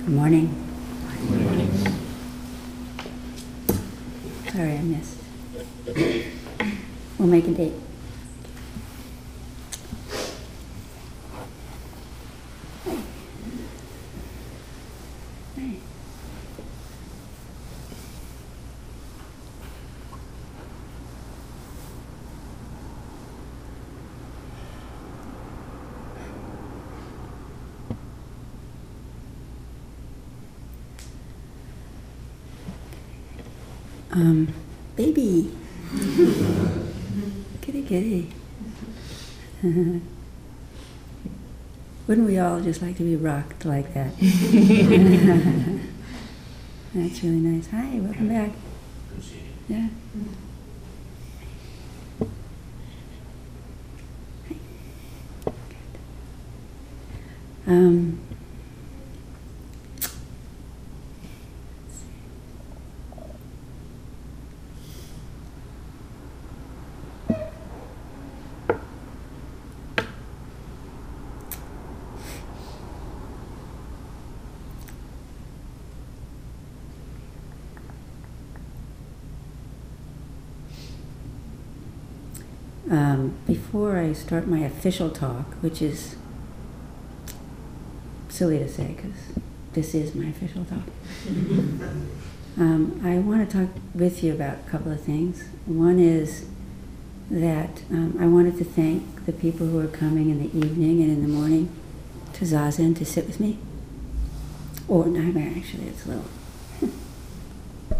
Good morning. Good morning. Sorry, I missed. We'll make a date. Um, baby. kitty, kitty. Wouldn't we all just like to be rocked like that? That's really nice. Hi, welcome back. Yeah. Um, um, before I start my official talk, which is silly to say because this is my official talk, um, I want to talk with you about a couple of things. One is that um, I wanted to thank the people who are coming in the evening and in the morning to Zazen to sit with me. Or, no, actually, it's a little,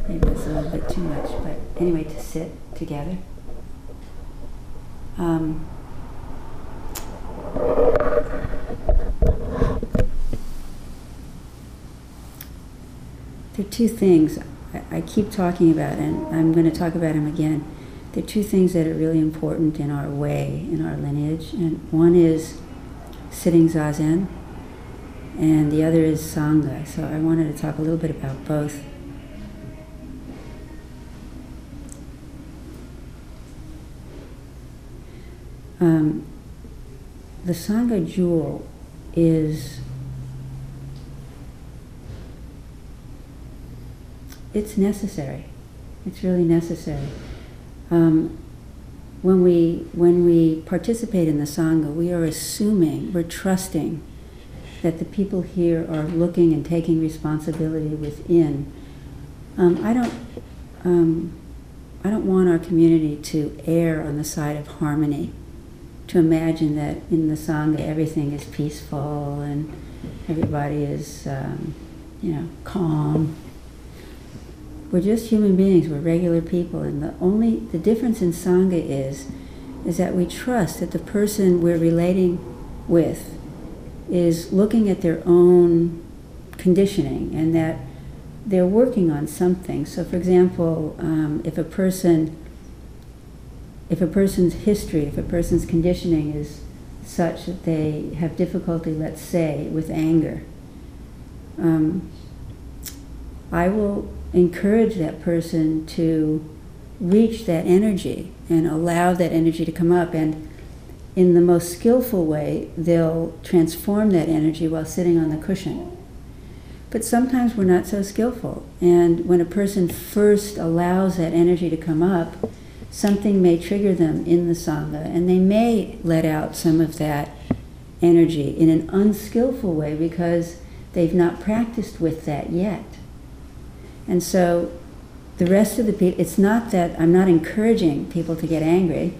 maybe it's a little bit too much, but anyway, to sit together. Um, there are two things I, I keep talking about, and I'm going to talk about them again. There are two things that are really important in our way, in our lineage, and one is sitting zazen, and the other is sangha. So I wanted to talk a little bit about both. Um, the Sangha jewel is it's necessary. It's really necessary. Um, when we when we participate in the sangha, we are assuming, we're trusting that the people here are looking and taking responsibility within. Um, I don't um, I don't want our community to err on the side of harmony to imagine that in the Sangha everything is peaceful and everybody is, um, you know, calm. We're just human beings. We're regular people, and the only the difference in Sangha is, is that we trust that the person we're relating with is looking at their own conditioning and that they're working on something. So, for example, um, if a person if a person's history, if a person's conditioning is such that they have difficulty, let's say, with anger, um, I will encourage that person to reach that energy and allow that energy to come up. And in the most skillful way, they'll transform that energy while sitting on the cushion. But sometimes we're not so skillful. And when a person first allows that energy to come up, something may trigger them in the Sangha, and they may let out some of that energy in an unskillful way because they've not practiced with that yet. And so the rest of the people, it's not that I'm not encouraging people to get angry,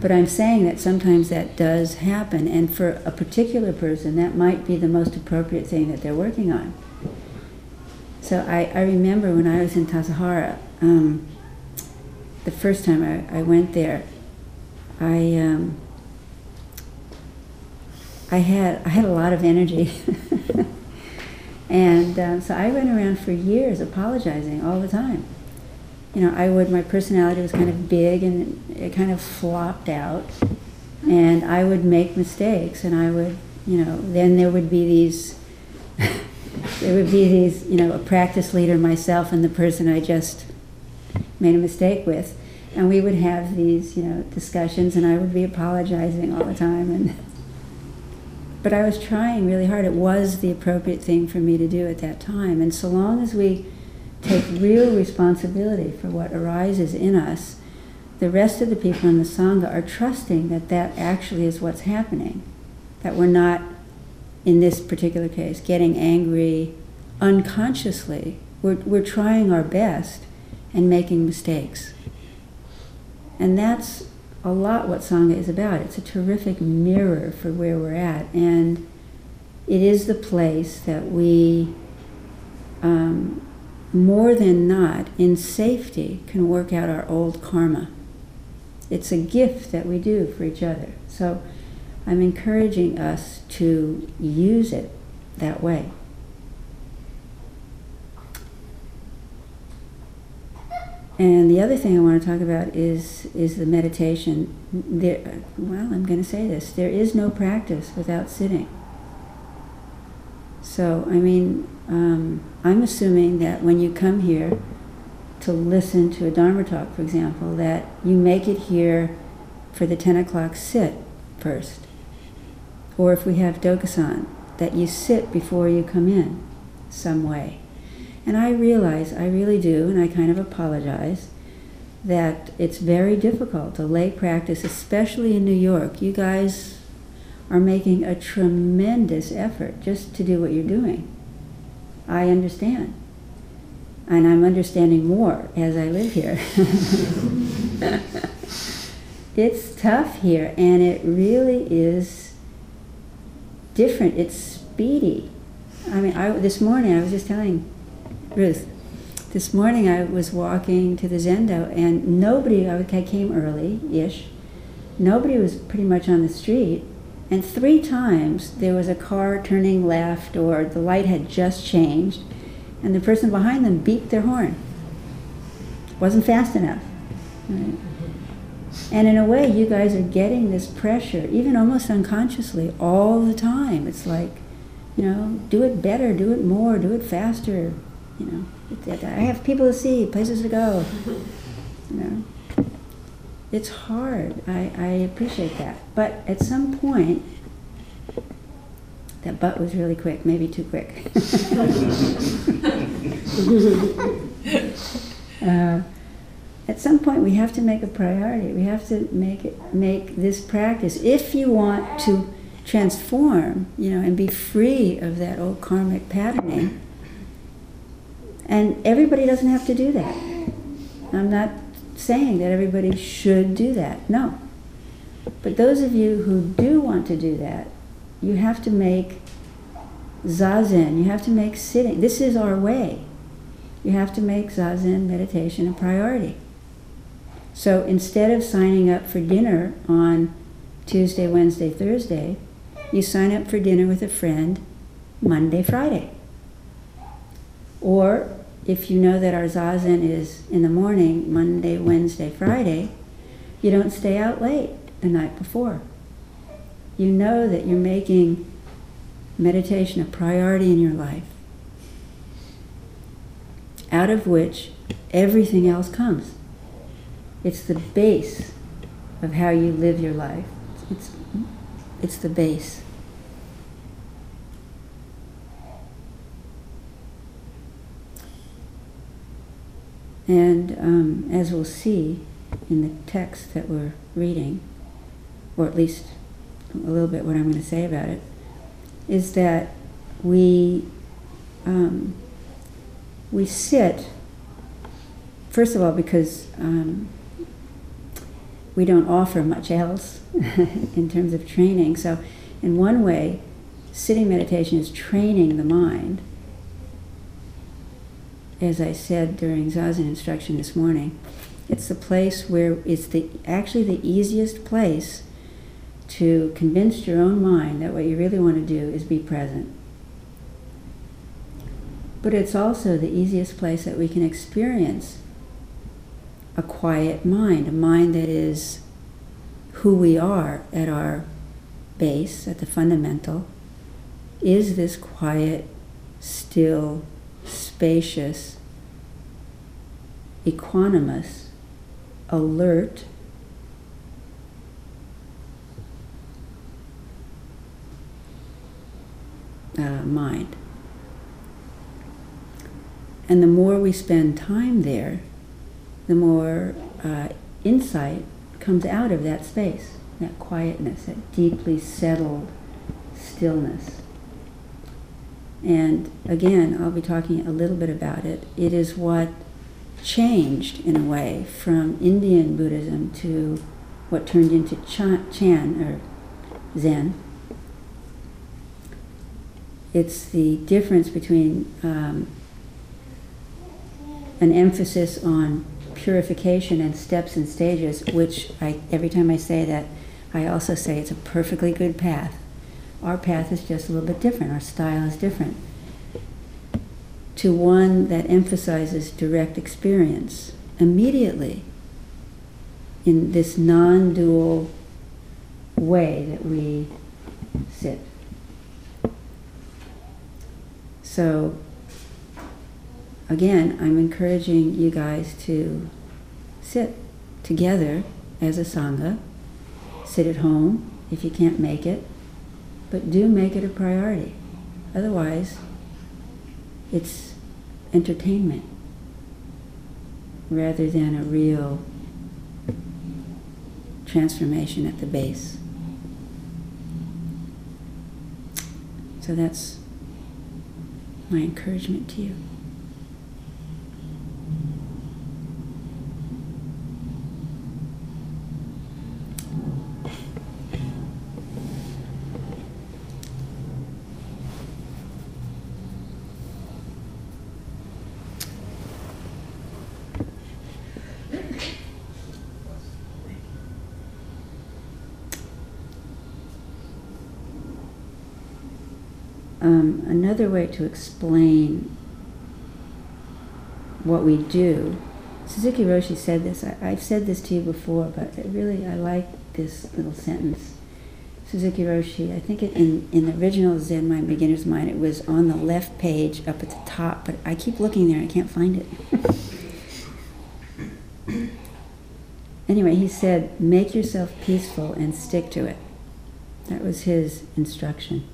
but I'm saying that sometimes that does happen, and for a particular person, that might be the most appropriate thing that they're working on. So I, I remember when I was in Tassajara, um, the first time I, I went there, I um, I had I had a lot of energy, and um, so I went around for years apologizing all the time. You know, I would my personality was kind of big and it kind of flopped out, and I would make mistakes, and I would you know then there would be these. there would be these, you know, a practice leader, myself, and the person I just made a mistake with. And we would have these, you know, discussions, and I would be apologizing all the time. And but I was trying really hard. It was the appropriate thing for me to do at that time. And so long as we take real responsibility for what arises in us, the rest of the people in the Sangha are trusting that that actually is what's happening. That we're not, in this particular case, getting angry unconsciously. We're, we're trying our best and making mistakes. And that's a lot what Sangha is about. It's a terrific mirror for where we're at. And it is the place that we, um, more than not, in safety, can work out our old karma. It's a gift that we do for each other. So I'm encouraging us to use it that way. And the other thing I want to talk about is is the meditation. There, well, I'm going to say this: there is no practice without sitting. So, I mean, um, I'm assuming that when you come here to listen to a Dharma talk, for example, that you make it here for the 10 o'clock sit first. Or if we have Dokusan, that you sit before you come in some way. And I realize, I really do, and I kind of apologize, that it's very difficult to lay practice, especially in New York. You guys are making a tremendous effort just to do what you're doing. I understand. And I'm understanding more as I live here. it's tough here, and it really is different. It's speedy. I mean, I, this morning I was just telling Ruth. This morning I was walking to the Zendo and nobody, I came early-ish, nobody was pretty much on the street. And three times there was a car turning left or the light had just changed and the person behind them beeped their horn. Wasn't fast enough. Right? And in a way, you guys are getting this pressure, even almost unconsciously, all the time. It's like, you know, do it better, do it more, do it faster, you know, I have people to see, places to go. You know, it's hard. I, I appreciate that, but at some point, that butt was really quick, maybe too quick. uh, at some point, we have to make a priority. We have to make it, make this practice. If you want to transform, you know, and be free of that old karmic patterning and everybody doesn't have to do that. I'm not saying that everybody should do that. No. But those of you who do want to do that, you have to make zazen, you have to make sitting. This is our way. You have to make zazen meditation a priority. So instead of signing up for dinner on Tuesday, Wednesday, Thursday, you sign up for dinner with a friend Monday, Friday. Or if you know that our zazen is in the morning, Monday, Wednesday, Friday, you don't stay out late the night before. You know that you're making meditation a priority in your life, out of which everything else comes. It's the base of how you live your life. It's, it's the base. And um, as we'll see in the text that we're reading, or at least a little bit what I'm going to say about it, is that we um, we sit first of all because um, we don't offer much else in terms of training. So, in one way, sitting meditation is training the mind as I said during Zazen instruction this morning, it's the place where it's the actually the easiest place to convince your own mind that what you really want to do is be present. But it's also the easiest place that we can experience a quiet mind, a mind that is who we are at our base, at the fundamental, is this quiet, still, spacious, equanimous, alert, uh, mind. And the more we spend time there, the more uh, insight comes out of that space, that quietness, that deeply settled stillness. And again, I'll be talking a little bit about it. It is what changed, in a way, from Indian Buddhism to what turned into Chan, or Zen. It's the difference between um, an emphasis on purification and steps and stages, which I, every time I say that, I also say it's a perfectly good path. Our path is just a little bit different, our style is different. To one that emphasizes direct experience immediately in this non dual way that we sit. So, again, I'm encouraging you guys to sit together as a Sangha. Sit at home if you can't make it, but do make it a priority. Otherwise, it's entertainment rather than a real transformation at the base. So that's my encouragement to you. um, another way to explain what we do. Suzuki Roshi said this. I, have said this to you before, but really I like this little sentence. Suzuki Roshi, I think it, in, in the original Zen Mind, Beginner's Mind, it was on the left page up at the top, but I keep looking there, I can't find it. anyway, he said, make yourself peaceful and stick to it. That was his instruction.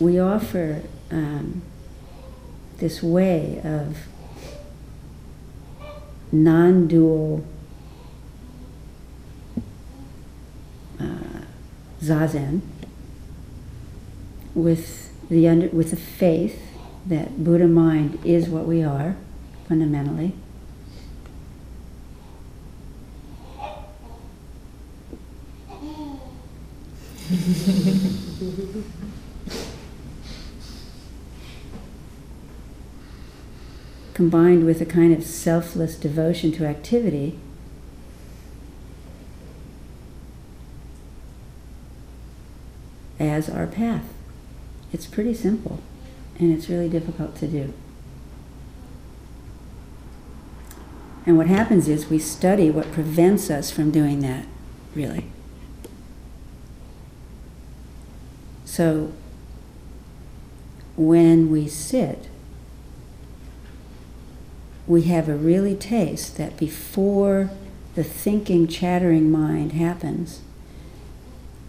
We offer um, this way of non dual uh, zazen with the, under, with the faith that Buddha mind is what we are fundamentally. combined with a kind of selfless devotion to activity, as our path. It's pretty simple, and it's really difficult to do. And what happens is we study what prevents us from doing that, really. So when we sit, we have a really taste that before the thinking, chattering mind happens,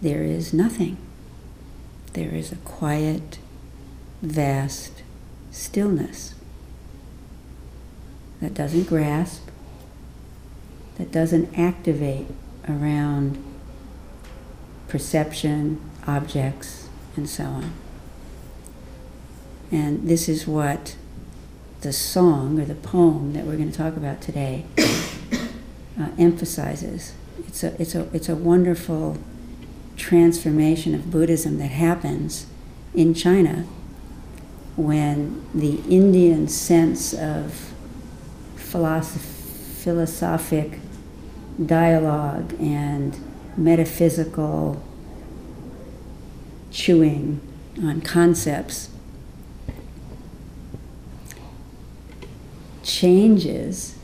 there is nothing. There is a quiet, vast stillness that doesn't grasp, that doesn't activate around perception, objects, and so on. And this is what the song or the poem that we're going to talk about today uh, emphasizes. It's a, it's, a, it's a wonderful transformation of Buddhism that happens in China when the Indian sense of philosoph- philosophic dialogue and metaphysical chewing on concepts changes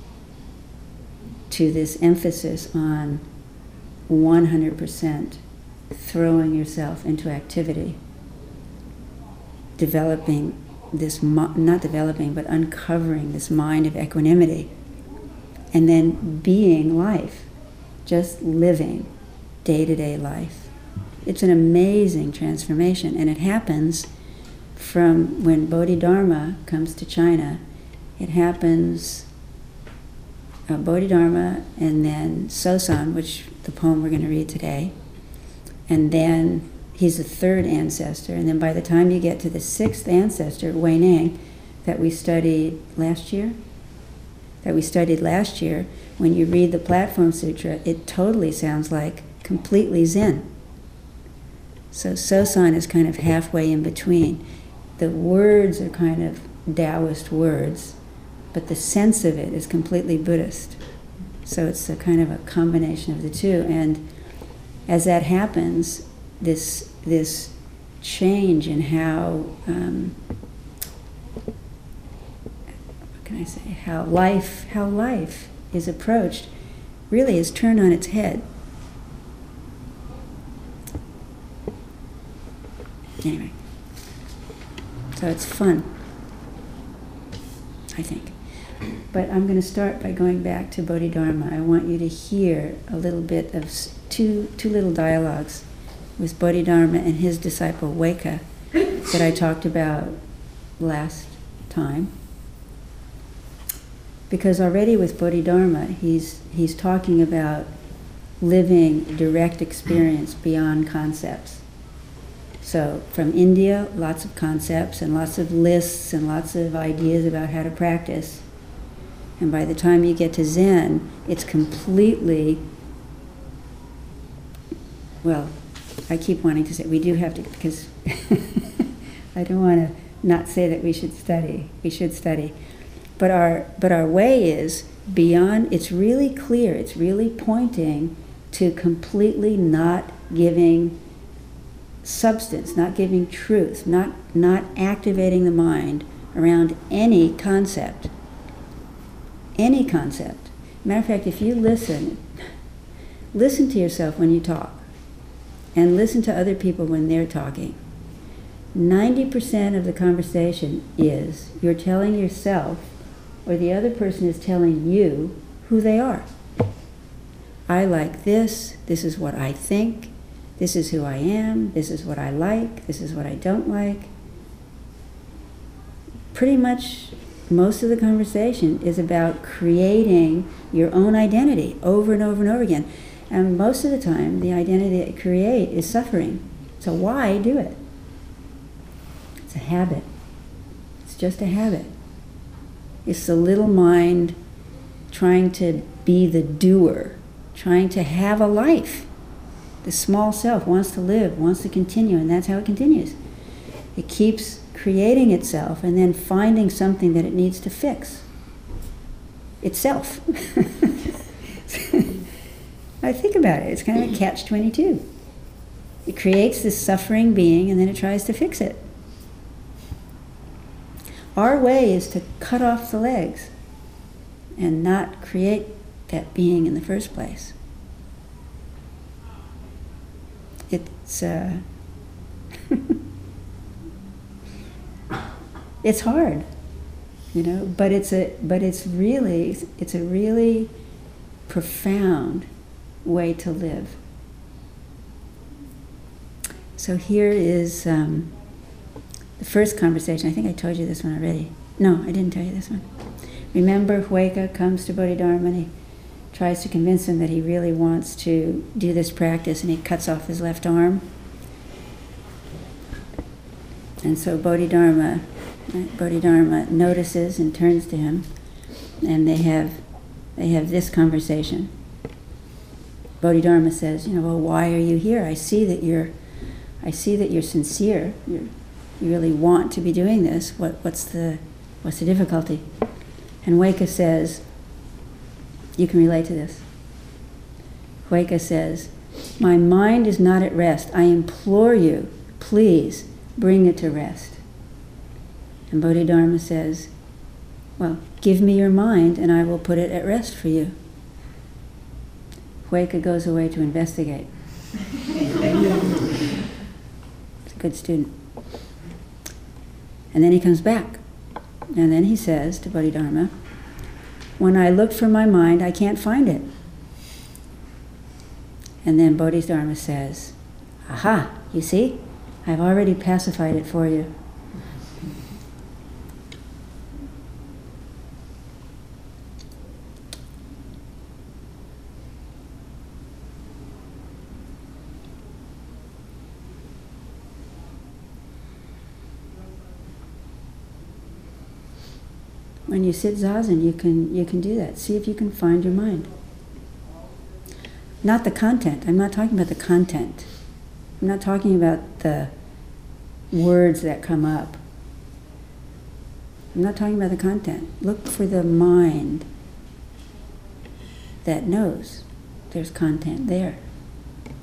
to this emphasis on 100% throwing yourself into activity, developing this, not developing, but uncovering this mind of equanimity, and then being life, just living day to day life. It's an amazing transformation, and it happens from when Bodhidharma comes to China. It happens uh, Bodhidharma and then Sosan, which the poem we're going to read today, and then he's the third ancestor, and then by the time you get to the sixth ancestor, Wei Nang, that we studied last year, that we studied last year, when you read the Platform Sutra, it totally sounds like completely Zen. So Sosan is kind of halfway in between. The words are kind of Taoist words, but the sense of it is completely Buddhist. So it's a kind of a combination of the two. And as that happens, this this change in how um, what can I say how life how life is approached really is turned on its head. Anyway, so it's fun, I think. But I'm going to start by going back to Bodhidharma. I want you to hear a little bit of two, two little dialogues with Bodhidharma and his disciple Huike that I talked about last time. Because already with Bodhidharma, he's, he's talking about living direct experience beyond concepts. So, from India, lots of concepts and lots of lists and lots of ideas about how to practice. And by the time you get to Zen, it's completely, well, I keep wanting to say we do have to, because I don't want to not say that we should study. We should study. But our, but our way is beyond, it's really clear, it's really pointing to completely not giving substance, not giving truth, not, not activating the mind around any concept. Any concept. Matter of fact, if you listen, listen to yourself when you talk and listen to other people when they're talking. 90% of the conversation is you're telling yourself or the other person is telling you who they are. I like this, this is what I think, this is who I am, this is what I like, this is what I don't like. Pretty much most of the conversation is about creating your own identity over and over and over again. And most of the time, the identity that you create is suffering. So why do it? It's a habit. It's just a habit. It's the little mind trying to be the doer, trying to have a life. The small self wants to live, wants to continue, and that's how it continues. It keeps creating itself and then finding something that it needs to fix. Itself. I think about it, it's kind of a catch 22. It creates this suffering being and then it tries to fix it. Our way is to cut off the legs and not create that being in the first place. It's uh, it's hard, you know, but it's a but it's really it's a really profound way to live. So here is um, the first conversation. I think I told you this one already. No, I didn't tell you this one. Remember, Huike comes to Bodhidharma and he tries to convince him that he really wants to do this practice and he cuts off his left arm. And so Bodhidharma, Bodhidharma notices and turns to him and they have, they have this conversation. Bodhidharma says, you know, well, why are you here? I see that you're, I see that you're sincere. You're, you really want to be doing this, what, what's, the, what's the difficulty? And Huike says, you can relate to this. Huike says, My mind is not at rest. I implore you, please bring it to rest. And Bodhidharma says, Well, give me your mind and I will put it at rest for you. Huike goes away to investigate. He's a good student. And then he comes back. And then he says to Bodhidharma, When I look for my mind, I can't find it. And then Bodhidharma says, Aha, you see? I've already pacified it for you. When you sit zazen, you can you can do that. See if you can find your mind. Not the content. I'm not talking about the content. I'm not talking about the words that come up. I'm not talking about the content. Look for the mind that knows there's content there.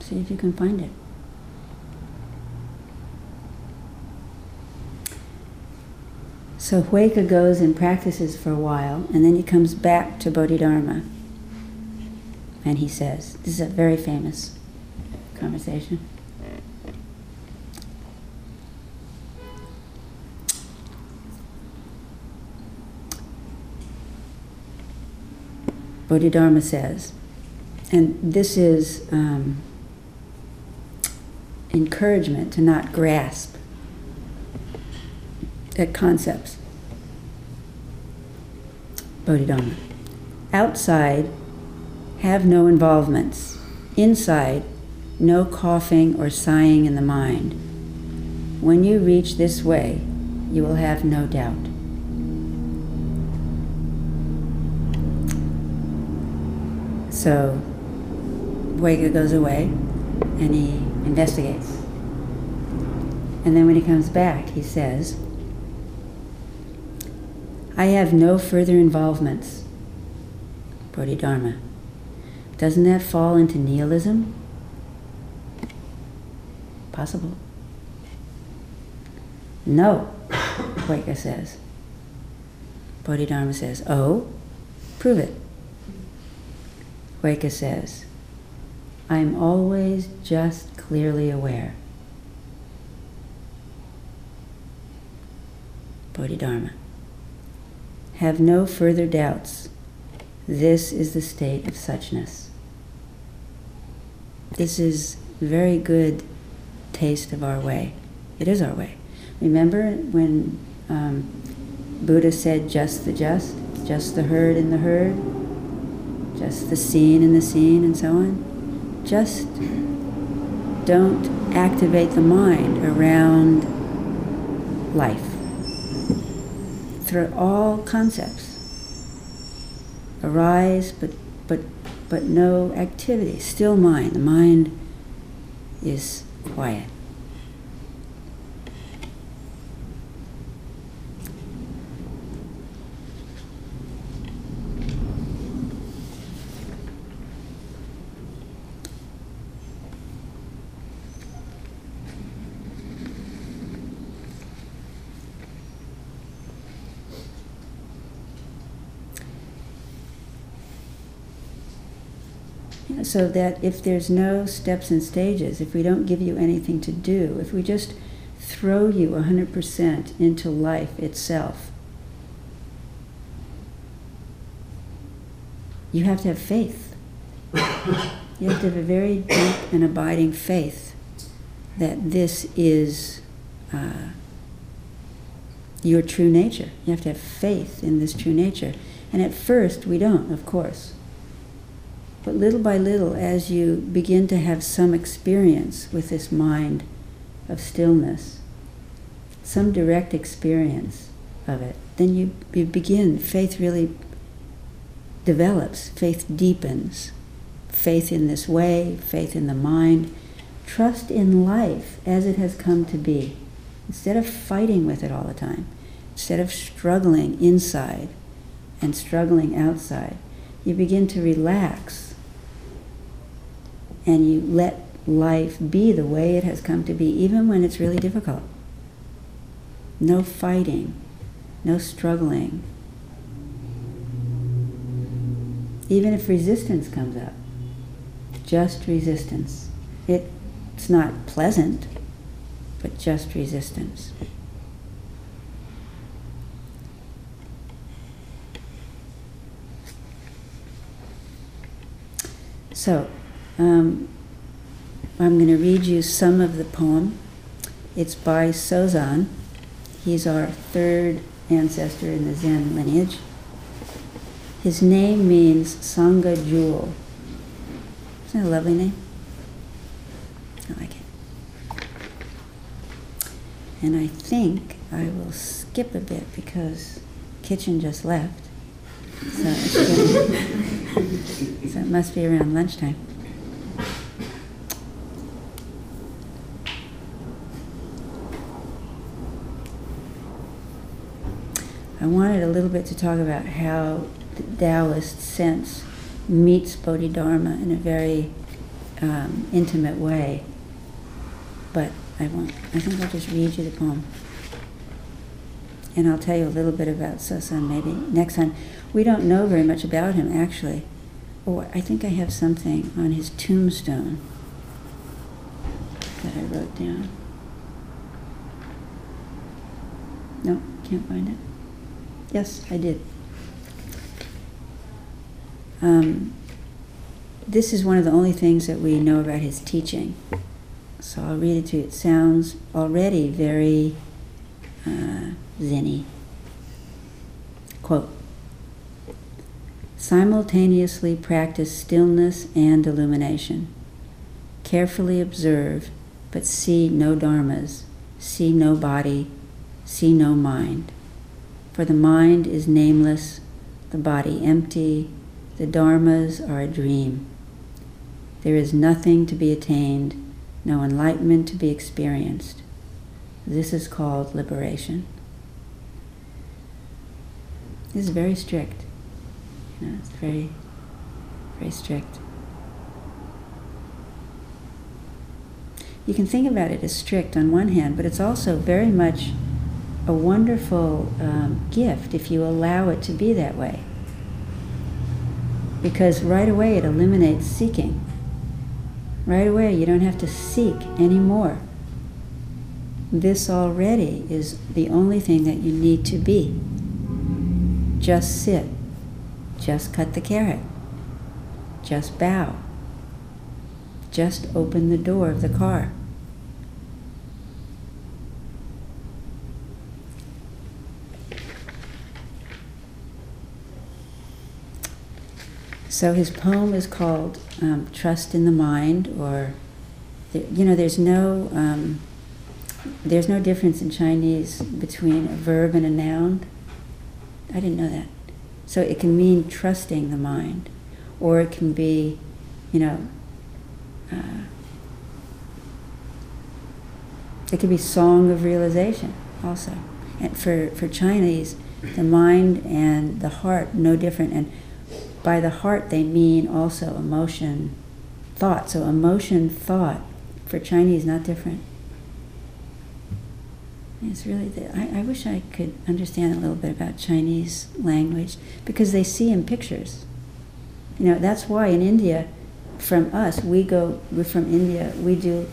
See if you can find it. So Huike goes and practices for a while, and then he comes back to Bodhidharma. And he says, This is a very famous conversation. Bodhidharma says, and this is um, encouragement to not grasp at concepts. Bodhidharma. Outside, have no involvements. Inside, no coughing or sighing in the mind. When you reach this way, you will have no doubt. So, Huike goes away and he investigates. And then when he comes back, he says, I have no further involvements. Bodhidharma. Doesn't that fall into nihilism? Possible. No, Huike says. Bodhidharma says, Oh, prove it. Huike says, I'm always just clearly aware. Bodhidharma. Have no further doubts. This is the state of suchness. This is very good taste of our way. It is our way. Remember when um, Buddha said, just the just, just the heard in the heard, just the seen in the seen, and so on? Just don't activate the mind around life through all concepts. Arise, but, but, but no activity. Still mind. The mind is quiet. So that if there's no steps and stages, if we don't give you anything to do, if we just throw you 100% into life itself, you have to have faith. You have to have a very deep and abiding faith that this is uh, your true nature. You have to have faith in this true nature. And at first, we don't, of course. But little by little, as you begin to have some experience with this mind of stillness, some direct experience of it, then you, you begin, faith really develops, faith deepens. Faith in this way, faith in the mind, trust in life as it has come to be. Instead of fighting with it all the time, instead of struggling inside and struggling outside, you begin to relax and you let life be the way it has come to be, even when it's really difficult. No fighting, no struggling. Even if resistance comes up, just resistance. It, it's not pleasant, but just resistance. So, um, I'm going to read you some of the poem. It's by Sosan. He's our third ancestor in the Zen lineage. His name means Sangha Jewel. Isn't that a lovely name? I like it. And I think I will skip a bit because kitchen just left. So, so it must be around lunchtime. I wanted a little bit to talk about how the Taoist sense meets Bodhidharma in a very um, intimate way. But I won't. I think I'll just read you the poem. And I'll tell you a little bit about Sosan maybe next time. We don't know very much about him, actually. Oh, I think I have something on his tombstone that I wrote down. No, can't find it. Yes, I did. Um, this is one of the only things that we know about his teaching. So I'll read it to you. It sounds already very uh, zenny. Quote Simultaneously practice stillness and illumination. Carefully observe, but see no dharmas, see no body, see no mind. For the mind is nameless, the body empty, the dharmas are a dream. There is nothing to be attained, no enlightenment to be experienced. This is called liberation. This is very strict. You know, it's very, very strict. You can think about it as strict on one hand, but it's also very much a wonderful um, gift if you allow it to be that way. Because right away it eliminates seeking. Right away you don't have to seek anymore. This already is the only thing that you need to be. Just sit. Just cut the carrot. Just bow. Just open the door of the car. So his poem is called um, Trust in the Mind, or, you know, there's no, um, there's no difference in Chinese between a verb and a noun. I didn't know that. So it can mean trusting the mind, or it can be, you know, uh, it could be song of realization also. And for, for Chinese, the mind and the heart no different. And by the heart they mean also emotion, thought. So emotion, thought, for Chinese, not different. It's really, the, I, I wish I could understand a little bit about Chinese language because they see in pictures. You know, that's why in India, from us, we go, we're from India, we do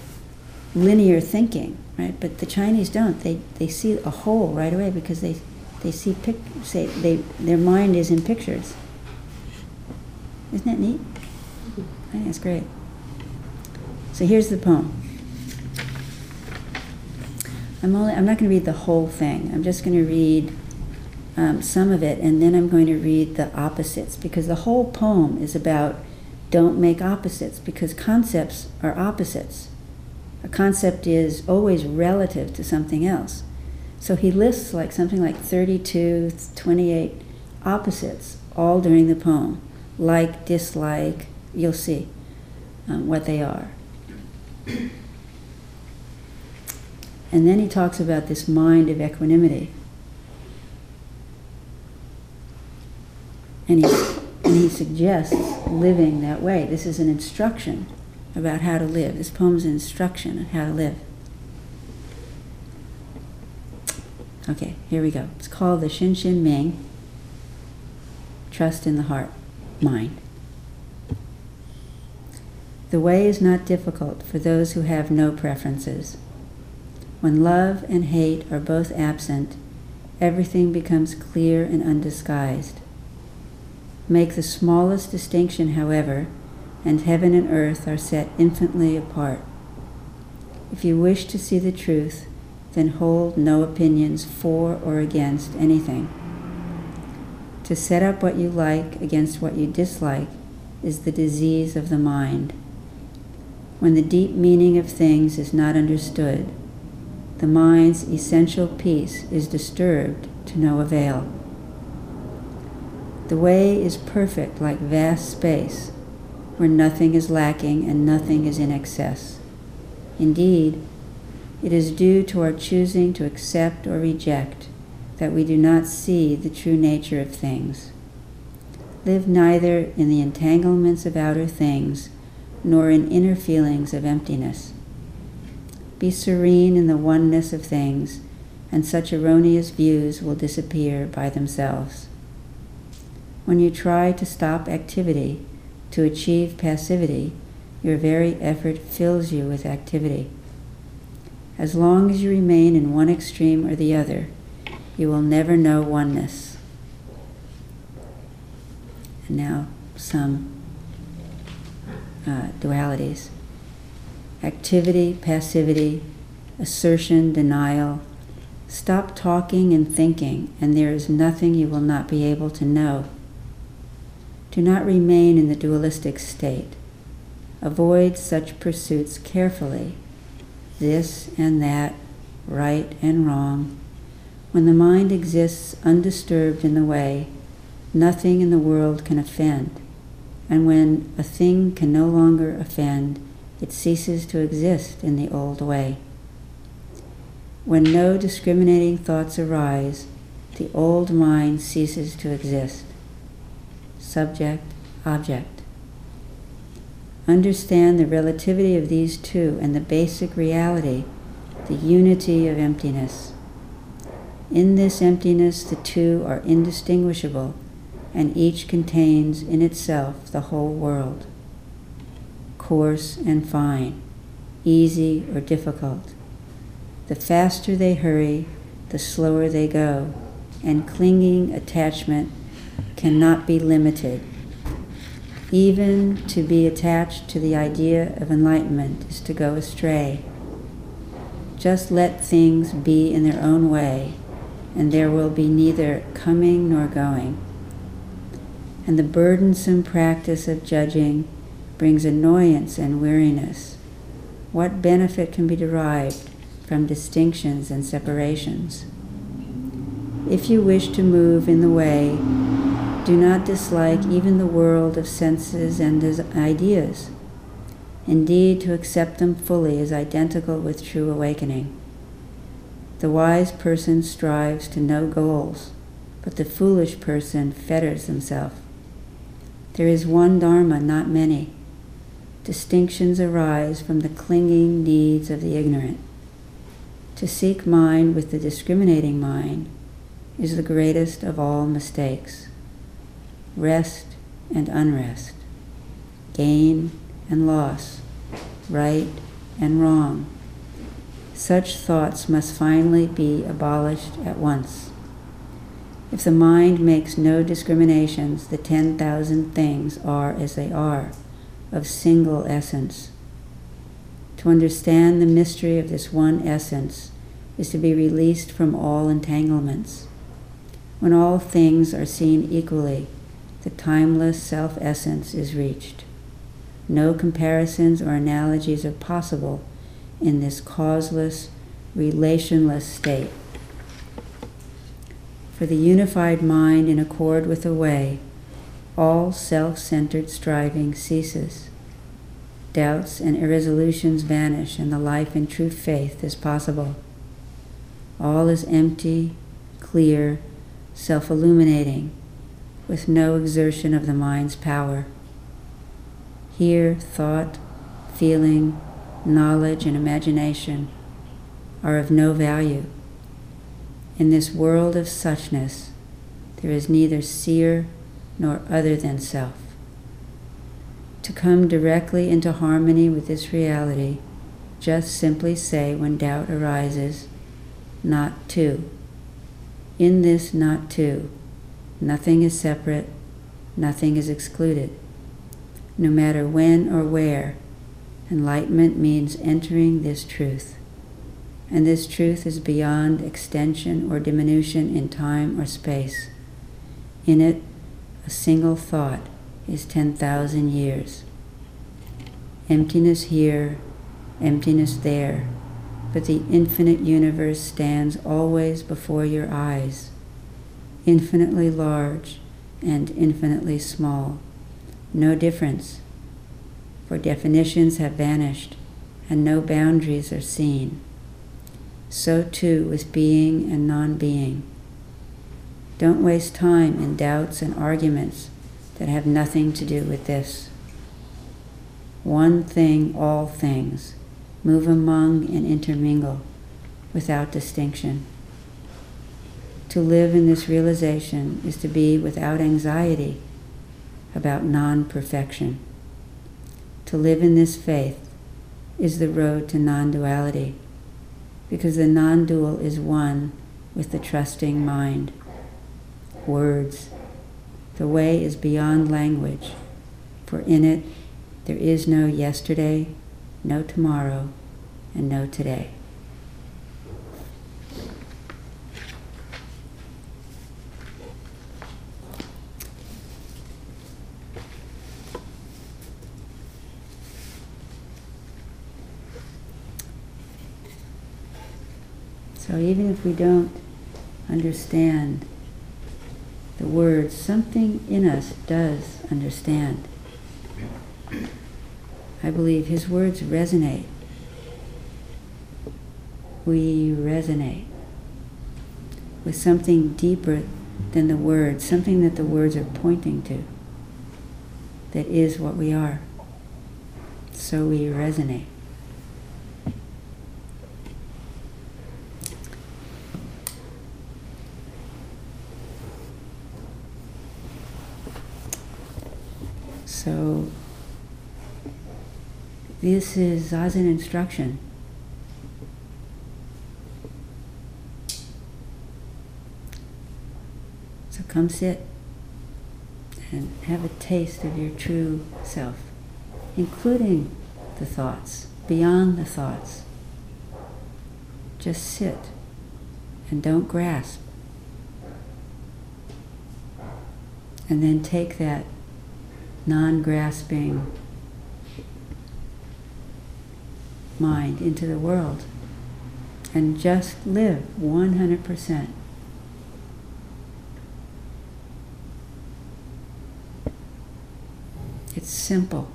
linear thinking, right? But the Chinese don't. They, they see a whole right away because they, they see, pic, say, they, their mind is in pictures. Isn't that neat? I think that's great. So here's the poem. I'm only I'm not going to read the whole thing. I'm just going to read um, some of it, and then I'm going to read the opposites because the whole poem is about don't make opposites because concepts are opposites. A concept is always relative to something else. So he lists like something like 32, 28 opposites all during the poem like, dislike, you'll see um, what they are. And then he talks about this mind of equanimity. And he, and he suggests living that way. This is an instruction about how to live. This poem is an instruction on how to live. Okay, here we go. It's called the Shin Shin Ming Trust in the Heart mind. The way is not difficult for those who have no preferences. When love and hate are both absent, everything becomes clear and undisguised. Make the smallest distinction, however, and heaven and earth are set infinitely apart. If you wish to see the truth, then hold no opinions for or against anything. To set up what you like against what you dislike is the disease of the mind. When the deep meaning of things is not understood, the mind's essential peace is disturbed to no avail. The way is perfect like vast space, where nothing is lacking and nothing is in excess. Indeed, it is due to our choosing to accept or reject that we do not see the true nature of things. Live neither in the entanglements of outer things nor in inner feelings of emptiness. Be serene in the oneness of things, and such erroneous views will disappear by themselves. When you try to stop activity to achieve passivity, your very effort fills you with activity. As long as you remain in one extreme or the other, you will never know oneness. And now, some uh, dualities activity, passivity, assertion, denial. Stop talking and thinking, and there is nothing you will not be able to know. Do not remain in the dualistic state. Avoid such pursuits carefully this and that, right and wrong. When the mind exists undisturbed in the way, nothing in the world can offend. And when a thing can no longer offend, it ceases to exist in the old way. When no discriminating thoughts arise, the old mind ceases to exist. Subject, object. Understand the relativity of these two and the basic reality, the unity of emptiness. In this emptiness, the two are indistinguishable, and each contains in itself the whole world coarse and fine, easy or difficult. The faster they hurry, the slower they go, and clinging attachment cannot be limited. Even to be attached to the idea of enlightenment is to go astray. Just let things be in their own way, and there will be neither coming nor going. And the burdensome practice of judging brings annoyance and weariness. What benefit can be derived from distinctions and separations? If you wish to move in the way, do not dislike even the world of senses and ideas. Indeed, to accept them fully is identical with true awakening. The wise person strives to no goals, but the foolish person fetters himself. There is one Dharma, not many distinctions arise from the clinging needs of the ignorant. To seek mind with the discriminating mind is the greatest of all mistakes. Rest and unrest, gain and loss, right and wrong. Such thoughts must finally be abolished at once. If the mind makes no discriminations, the 10,000 things are as they are of single essence. To understand the mystery of this one essence is to be released from all entanglements. When all things are seen equally, the timeless self essence is reached. No comparisons or analogies are possible in this causeless, relationless state. For the unified mind in accord with the way, all self centered striving ceases. Doubts and irresolutions vanish, and the life in true faith is possible. All is empty, clear, self illuminating, with no exertion of the mind's power. Here, thought, feeling, knowledge, and imagination are of no value. In this world of suchness, there is neither seer nor other than self. To come directly into harmony with this reality, just simply say when doubt arises, not two. In this not two, nothing is separate, nothing is excluded. No matter when or where, Enlightenment means entering this truth. And this truth is beyond extension or diminution in time or space. In it, a single thought is 10,000 years. Emptiness here, emptiness there, but the infinite universe stands always before your eyes, infinitely large and infinitely small. No difference, for definitions have vanished and no boundaries are seen. So too with being and non being. Don't waste time in doubts and arguments that have nothing to do with this. One thing, all things, move among and intermingle without distinction. To live in this realization is to be without anxiety about non perfection. To live in this faith is the road to non duality, because the non dual is one with the trusting mind. Words. The way is beyond language, for in it there is no yesterday, no tomorrow, and no today. Even if we don't understand the words, something in us does understand. I believe his words resonate. We resonate with something deeper than the words, something that the words are pointing to, that is what we are. So we resonate. So this is Zazen instruction. So come sit and have a taste of your true self, including the thoughts, beyond the thoughts. Just sit and don't grasp. And then take that non grasping mind into the world and just live 100%. It's simple,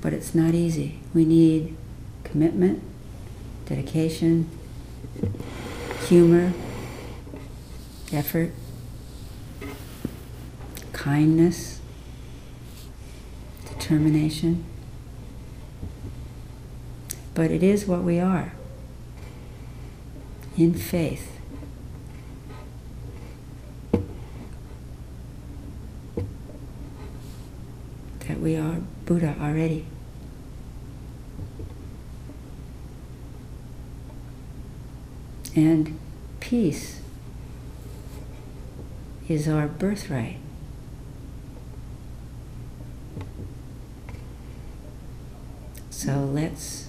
but it's not easy. We need commitment, dedication, humor, effort, kindness, determination. But it is what we are in faith. That we are Buddha already. And peace is our birthright. So let's